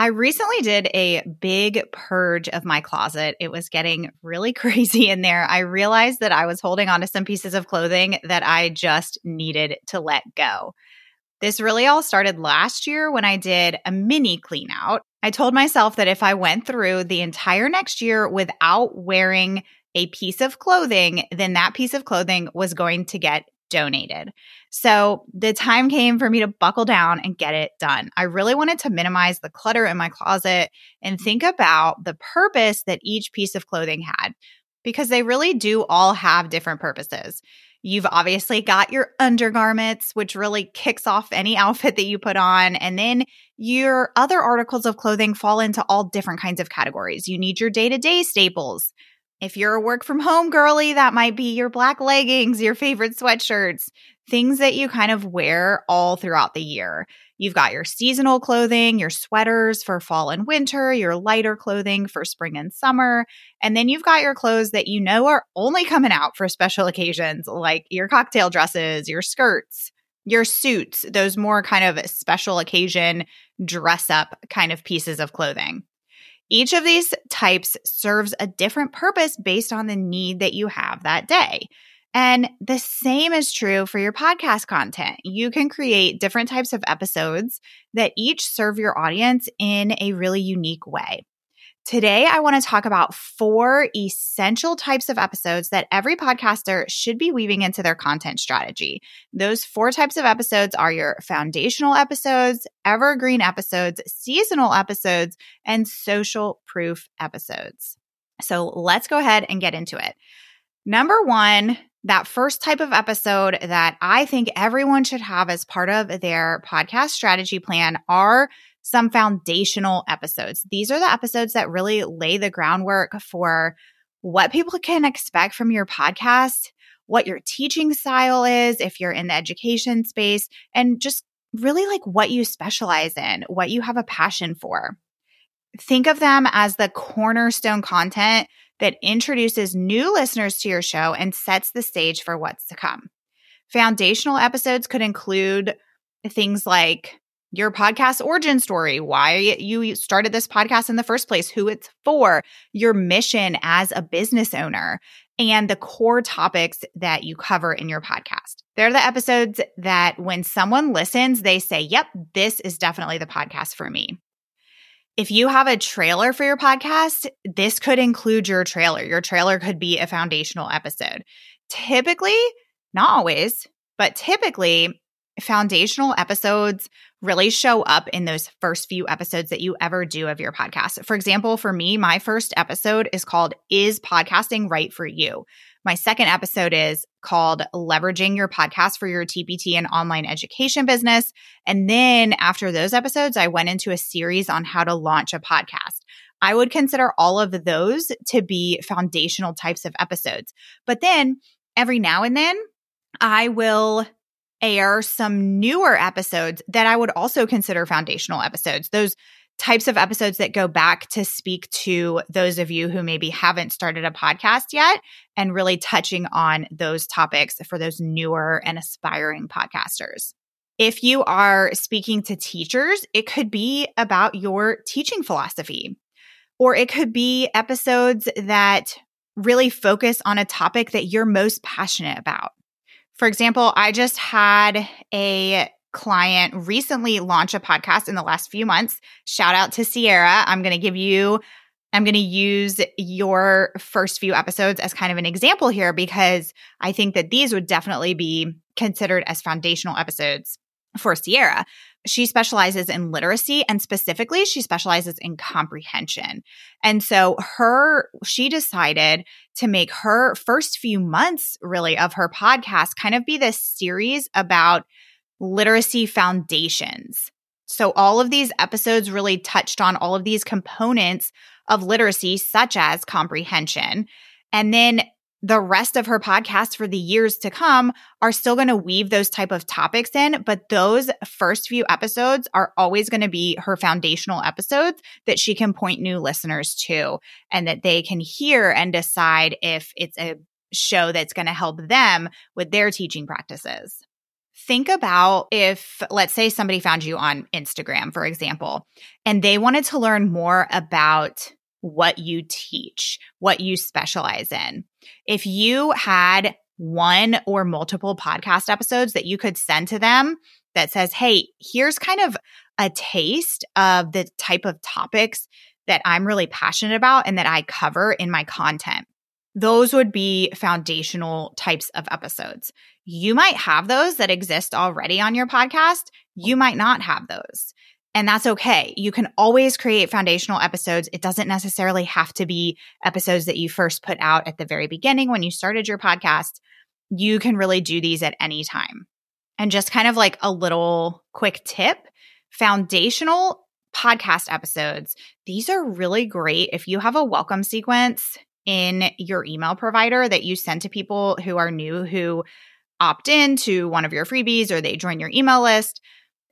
I recently did a big purge of my closet. It was getting really crazy in there. I realized that I was holding on to some pieces of clothing that I just needed to let go. This really all started last year when I did a mini clean out. I told myself that if I went through the entire next year without wearing a piece of clothing, then that piece of clothing was going to get donated. So the time came for me to buckle down and get it done. I really wanted to minimize the clutter in my closet and think about the purpose that each piece of clothing had because they really do all have different purposes. You've obviously got your undergarments, which really kicks off any outfit that you put on. And then your other articles of clothing fall into all different kinds of categories. You need your day to day staples. If you're a work from home girly, that might be your black leggings, your favorite sweatshirts, things that you kind of wear all throughout the year. You've got your seasonal clothing, your sweaters for fall and winter, your lighter clothing for spring and summer. And then you've got your clothes that you know are only coming out for special occasions, like your cocktail dresses, your skirts, your suits, those more kind of special occasion dress up kind of pieces of clothing. Each of these types serves a different purpose based on the need that you have that day. And the same is true for your podcast content. You can create different types of episodes that each serve your audience in a really unique way. Today, I want to talk about four essential types of episodes that every podcaster should be weaving into their content strategy. Those four types of episodes are your foundational episodes, evergreen episodes, seasonal episodes, and social proof episodes. So let's go ahead and get into it. Number one, that first type of episode that I think everyone should have as part of their podcast strategy plan are some foundational episodes. These are the episodes that really lay the groundwork for what people can expect from your podcast, what your teaching style is, if you're in the education space, and just really like what you specialize in, what you have a passion for. Think of them as the cornerstone content that introduces new listeners to your show and sets the stage for what's to come. Foundational episodes could include things like your podcast origin story, why you started this podcast in the first place, who it's for, your mission as a business owner, and the core topics that you cover in your podcast. They're the episodes that when someone listens, they say, Yep, this is definitely the podcast for me. If you have a trailer for your podcast, this could include your trailer. Your trailer could be a foundational episode. Typically, not always, but typically, foundational episodes really show up in those first few episodes that you ever do of your podcast. For example, for me, my first episode is called Is Podcasting Right for You? My second episode is called Leveraging Your Podcast for Your TPT and Online Education Business. And then after those episodes, I went into a series on how to launch a podcast. I would consider all of those to be foundational types of episodes. But then every now and then, I will air some newer episodes that I would also consider foundational episodes. Those types of episodes that go back to speak to those of you who maybe haven't started a podcast yet and really touching on those topics for those newer and aspiring podcasters. If you are speaking to teachers, it could be about your teaching philosophy, or it could be episodes that really focus on a topic that you're most passionate about. For example, I just had a client recently launch a podcast in the last few months. Shout out to Ciera. I'm going to give you I'm going to use your first few episodes as kind of an example here because I think that these would definitely be considered as foundational episodes for Ciera. She specializes in literacy and specifically she specializes in comprehension. And so her, she decided to make her first few months really of her podcast kind of be this series about literacy foundations. So, all of these episodes really touched on all of these components of literacy, such as comprehension. And then the rest of her podcast for the years to come are still going to weave those type of topics in but those first few episodes are always going to be her foundational episodes that she can point new listeners to and that they can hear and decide if it's a show that's going to help them with their teaching practices. Think about if let's say somebody found you on Instagram for example and they wanted to learn more about what you teach, what you specialize in. If you had one or multiple podcast episodes that you could send to them that says, Hey, here's kind of a taste of the type of topics that I'm really passionate about and that I cover in my content. Those would be foundational types of episodes. You might have those that exist already on your podcast. You might not have those. And that's okay. You can always create foundational episodes. It doesn't necessarily have to be episodes that you first put out at the very beginning when you started your podcast. You can really do these at any time. And just kind of like a little quick tip foundational podcast episodes, these are really great if you have a welcome sequence in your email provider that you send to people who are new who opt in to one of your freebies or they join your email list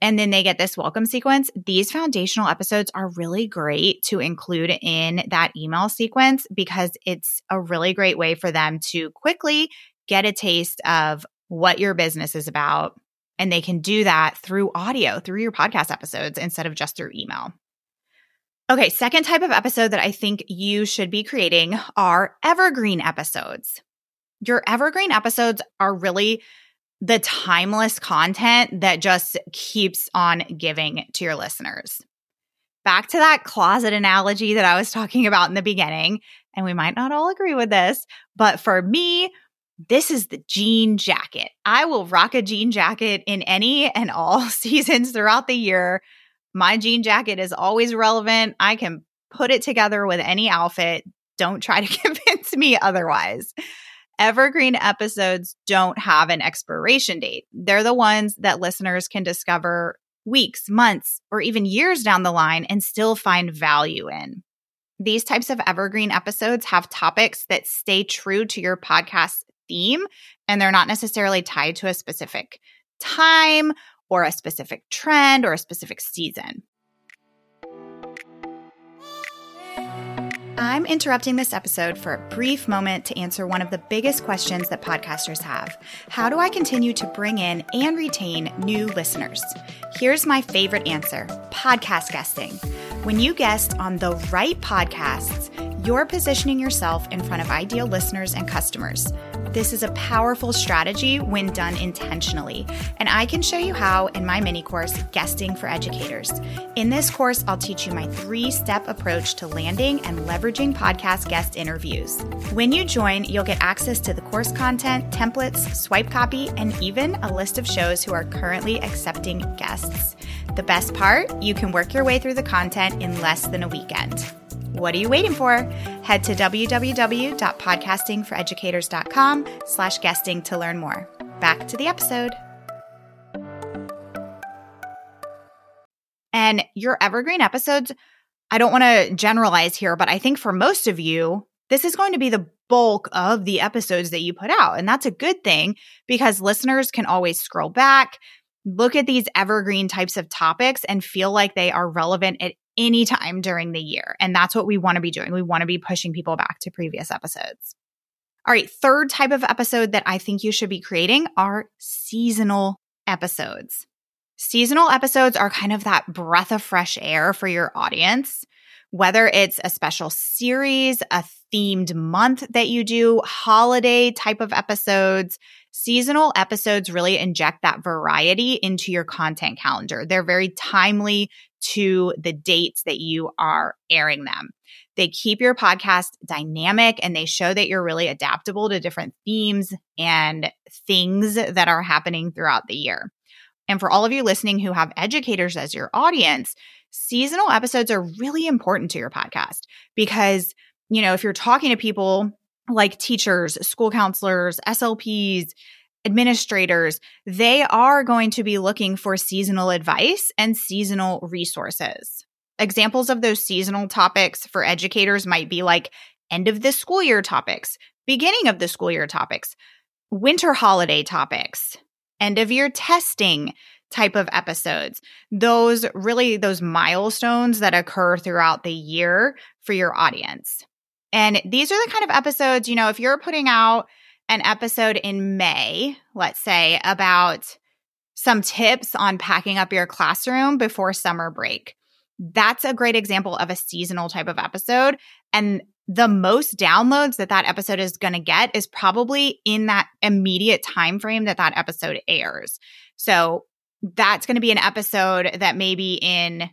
and then they get this welcome sequence. These foundational episodes are really great to include in that email sequence because it's a really great way for them to quickly get a taste of what your business is about. And they can do that through audio, through your podcast episodes instead of just through email. Okay, second type of episode that I think you should be creating are evergreen episodes. Your evergreen episodes are really the timeless content that just keeps on giving to your listeners. Back to that closet analogy that I was talking about in the beginning, and we might not all agree with this, but for me, this is the jean jacket. I will rock a jean jacket in any and all seasons throughout the year. My jean jacket is always relevant. I can put it together with any outfit. Don't try to convince me otherwise evergreen episodes don't have an expiration date. They're the ones that listeners can discover weeks, months, or even years down the line and still find value in. These types of evergreen episodes have topics that stay true to your podcast theme, and they're not necessarily tied to a specific time or a specific trend or a specific season. I'm interrupting this episode for a brief moment to answer one of the biggest questions that podcasters have How do I continue to bring in and retain new listeners? Here's my favorite answer podcast guesting. When you guest on the right podcasts, you're positioning yourself in front of ideal listeners and customers. This is a powerful strategy when done intentionally, and I can show you how in my mini course, Guesting for Educators. In this course, I'll teach you my three step approach to landing and leveraging podcast guest interviews. When you join, you'll get access to the course content, templates, swipe copy, and even a list of shows who are currently accepting guests. The best part, you can work your way through the content in less than a weekend. What are you waiting for? Head to www.podcastingforeducators.com slash guesting to learn more. Back to the episode. And your evergreen episodes, I don't want to generalize here, but I think for most of you, this is going to be the bulk of the episodes that you put out. And that's a good thing because listeners can always scroll back, look at these evergreen types of topics and feel like they are relevant at anytime during the year. And that's what we want to be doing. We want to be pushing people back to previous episodes. All right, third type of episode that I think you should be creating are seasonal episodes. Seasonal episodes are kind of that breath of fresh air for your audience, whether it's a special series, a themed month that you do, holiday type of episodes. Seasonal episodes really inject that variety into your content calendar. They're very timely to the dates that you are airing them. They keep your podcast dynamic and they show that you're really adaptable to different themes and things that are happening throughout the year. And for all of you listening who have educators as your audience, seasonal episodes are really important to your podcast because, you know, if you're talking to people like teachers, school counselors, SLPs, administrators, they are going to be looking for seasonal advice and seasonal resources. Examples of those seasonal topics for educators might be like end of the school year topics, beginning of the school year topics, winter holiday topics, end of year testing type of episodes. Those really those milestones that occur throughout the year for your audience. And these are the kind of episodes, you know, if you're putting out an episode in May, let's say, about some tips on packing up your classroom before summer break. That's a great example of a seasonal type of episode. And the most downloads that that episode is going to get is probably in that immediate time frame that that episode airs. So that's going to be an episode that maybe in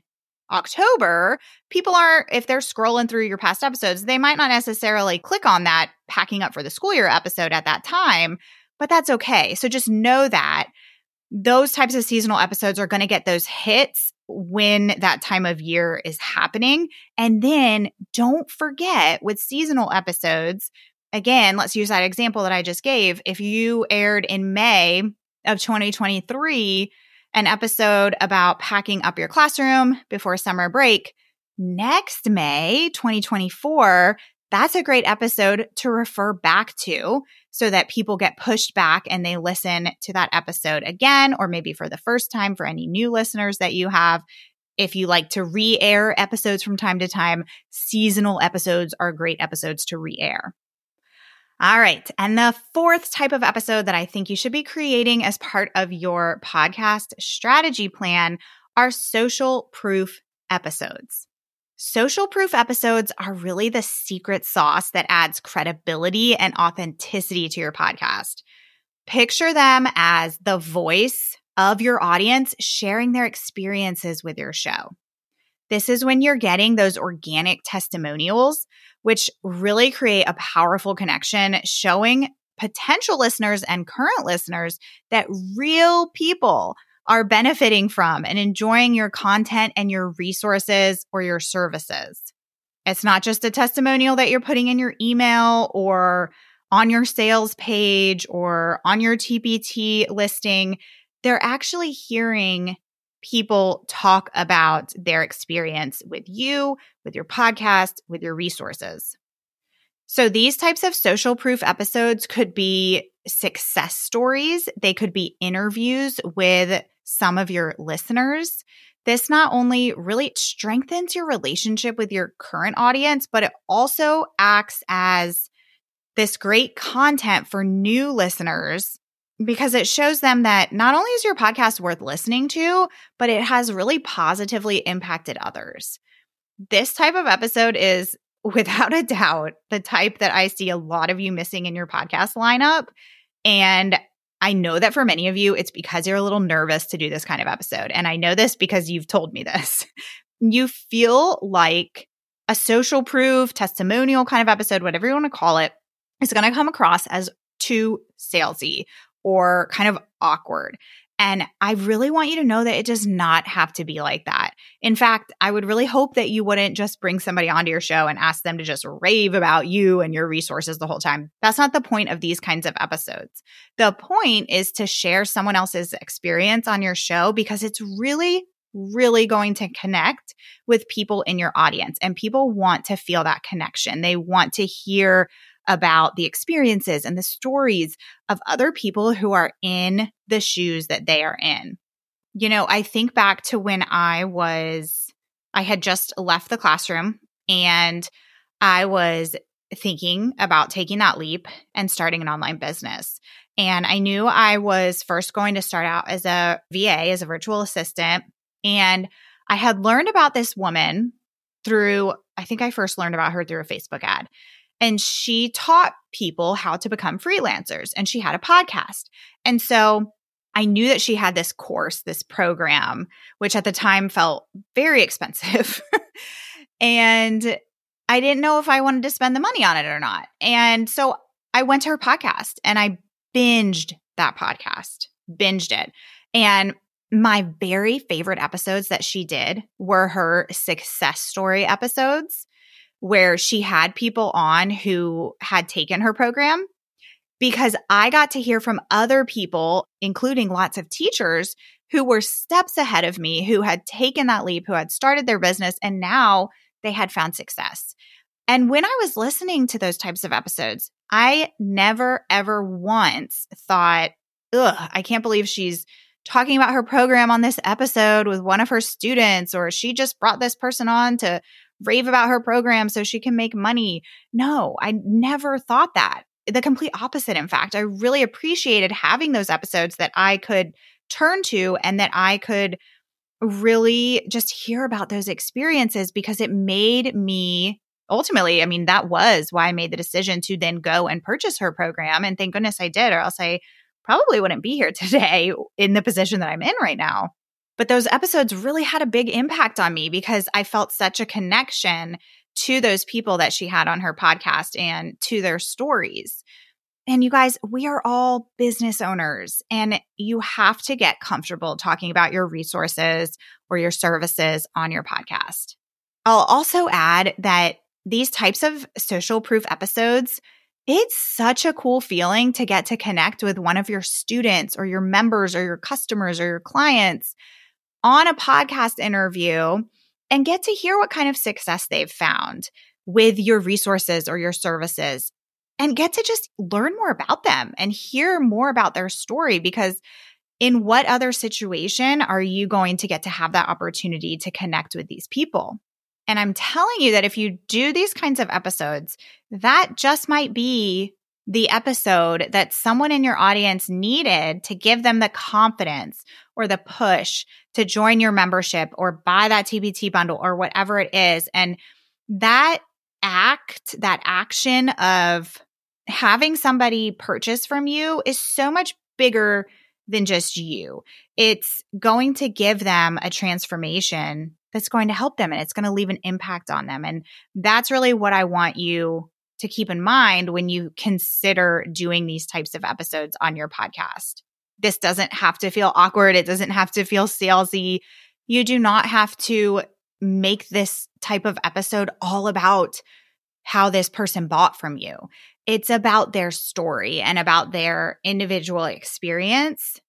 October, people are, if they're scrolling through your past episodes, they might not necessarily click on that packing up for the school year episode at that time, but that's okay. So just know that those types of seasonal episodes are going to get those hits when that time of year is happening. And then don't forget with seasonal episodes, again, let's use that example that I just gave. If you aired in May of 2023, an episode about packing up your classroom before summer break. Next May 2024, that's a great episode to refer back to so that people get pushed back and they listen to that episode again, or maybe for the first time for any new listeners that you have. If you like to re air episodes from time to time, seasonal episodes are great episodes to re air. All right. And the fourth type of episode that I think you should be creating as part of your podcast strategy plan are social proof episodes. Social proof episodes are really the secret sauce that adds credibility and authenticity to your podcast. Picture them as the voice of your audience sharing their experiences with your show. This is when you're getting those organic testimonials which really create a powerful connection, showing potential listeners and current listeners that real people are benefiting from and enjoying your content and your resources or your services. It's not just a testimonial that you're putting in your email or on your sales page or on your TPT listing. They're actually hearing people talk about their experience with you, with your podcast, with your resources. So these types of social proof episodes could be success stories. They could be interviews with some of your listeners. This not only really strengthens your relationship with your current audience, but it also acts as this great content for new listeners because it shows them that not only is your podcast worth listening to, but it has really positively impacted others. This type of episode is without a doubt the type that I see a lot of you missing in your podcast lineup. And I know that for many of you, it's because you're a little nervous to do this kind of episode. And I know this because you've told me this. you feel like a social proof, testimonial kind of episode, whatever you want to call it, is going to come across as too salesy or kind of awkward. And I really want you to know that it does not have to be like that. In fact, I would really hope that you wouldn't just bring somebody onto your show and ask them to just rave about you and your resources the whole time. That's not the point of these kinds of episodes. The point is to share someone else's experience on your show because it's really, really going to connect with people in your audience. And people want to feel that connection. They want to hear about the experiences and the stories of other people who are in the shoes that they are in. You know, I think back to when I was, I had just left the classroom and I was thinking about taking that leap and starting an online business. And I knew I was first going to start out as a VA, as a virtual assistant. And I had learned about this woman through, I think I first learned about her through a Facebook ad. And she taught people how to become freelancers and she had a podcast. And so I knew that she had this course, this program, which at the time felt very expensive. and I didn't know if I wanted to spend the money on it or not. And so I went to her podcast and I binged that podcast, binged it. And my very favorite episodes that she did were her success story episodes where she had people on who had taken her program because I got to hear from other people, including lots of teachers who were steps ahead of me, who had taken that leap, who had started their business, and now they had found success. And when I was listening to those types of episodes, I never, ever once thought, ugh, I can't believe she's talking about her program on this episode with one of her students, or she just brought this person on to rave about her program so she can make money. No, I never thought that. The complete opposite, in fact. I really appreciated having those episodes that I could turn to and that I could really just hear about those experiences because it made me ultimately, I mean, that was why I made the decision to then go and purchase her program. And thank goodness I did, or else I probably wouldn't be here today in the position that I'm in right now. But those episodes really had a big impact on me because I felt such a connection to those people that she had on her podcast and to their stories. And you guys, we are all business owners, and you have to get comfortable talking about your resources or your services on your podcast. I'll also add that these types of social proof episodes, it's such a cool feeling to get to connect with one of your students or your members or your customers or your clients on a podcast interview and get to hear what kind of success they've found with your resources or your services and get to just learn more about them and hear more about their story because in what other situation are you going to get to have that opportunity to connect with these people? And I'm telling you that if you do these kinds of episodes, that just might be the episode that someone in your audience needed to give them the confidence or the push to join your membership or buy that TPT bundle or whatever it is. And that act, that action of having somebody purchase from you is so much bigger than just you. It's going to give them a transformation that's going to help them and it's going to leave an impact on them. And that's really what I want you to keep in mind when you consider doing these types of episodes on your podcast. This doesn't have to feel awkward. It doesn't have to feel salesy. You do not have to make this type of episode all about how this person bought from you. It's about their story and about their individual experience.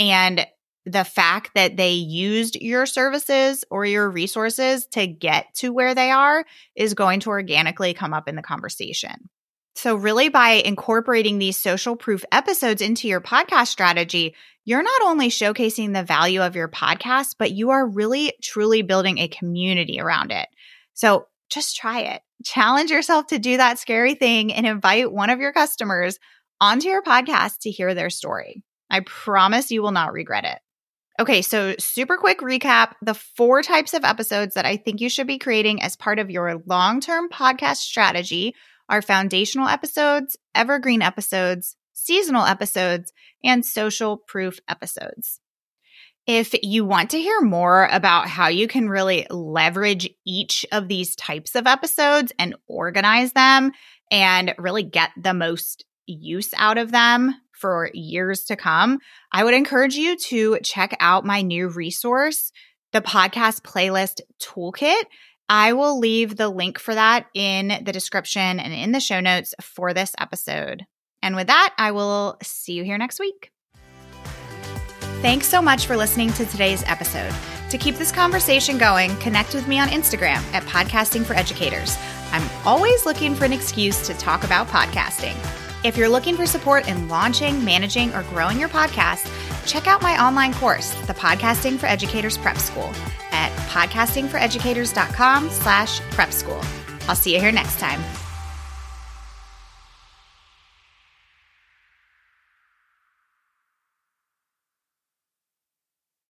And the fact that they used your services or your resources to get to where they are is going to organically come up in the conversation. So, really, by incorporating these social proof episodes into your podcast strategy, you're not only showcasing the value of your podcast, but you are really truly building a community around it. So, just try it. Challenge yourself to do that scary thing and invite one of your customers onto your podcast to hear their story. I promise you will not regret it. Okay, so super quick recap the four types of episodes that I think you should be creating as part of your long term podcast strategy are foundational episodes, evergreen episodes, seasonal episodes, and social proof episodes. If you want to hear more about how you can really leverage each of these types of episodes and organize them and really get the most use out of them for years to come, I would encourage you to check out my new resource, the podcast playlist toolkit. I will leave the link for that in the description and in the show notes for this episode. And with that, I will see you here next week. Thanks so much for listening to today's episode. To keep this conversation going, connect with me on Instagram at Podcasting for Educators. I'm always looking for an excuse to talk about podcasting. If you're looking for support in launching, managing, or growing your podcast, check out my online course, the Podcasting for Educators Prep School, at podcastingforeducators.com slash prep school. I'll see you here next time.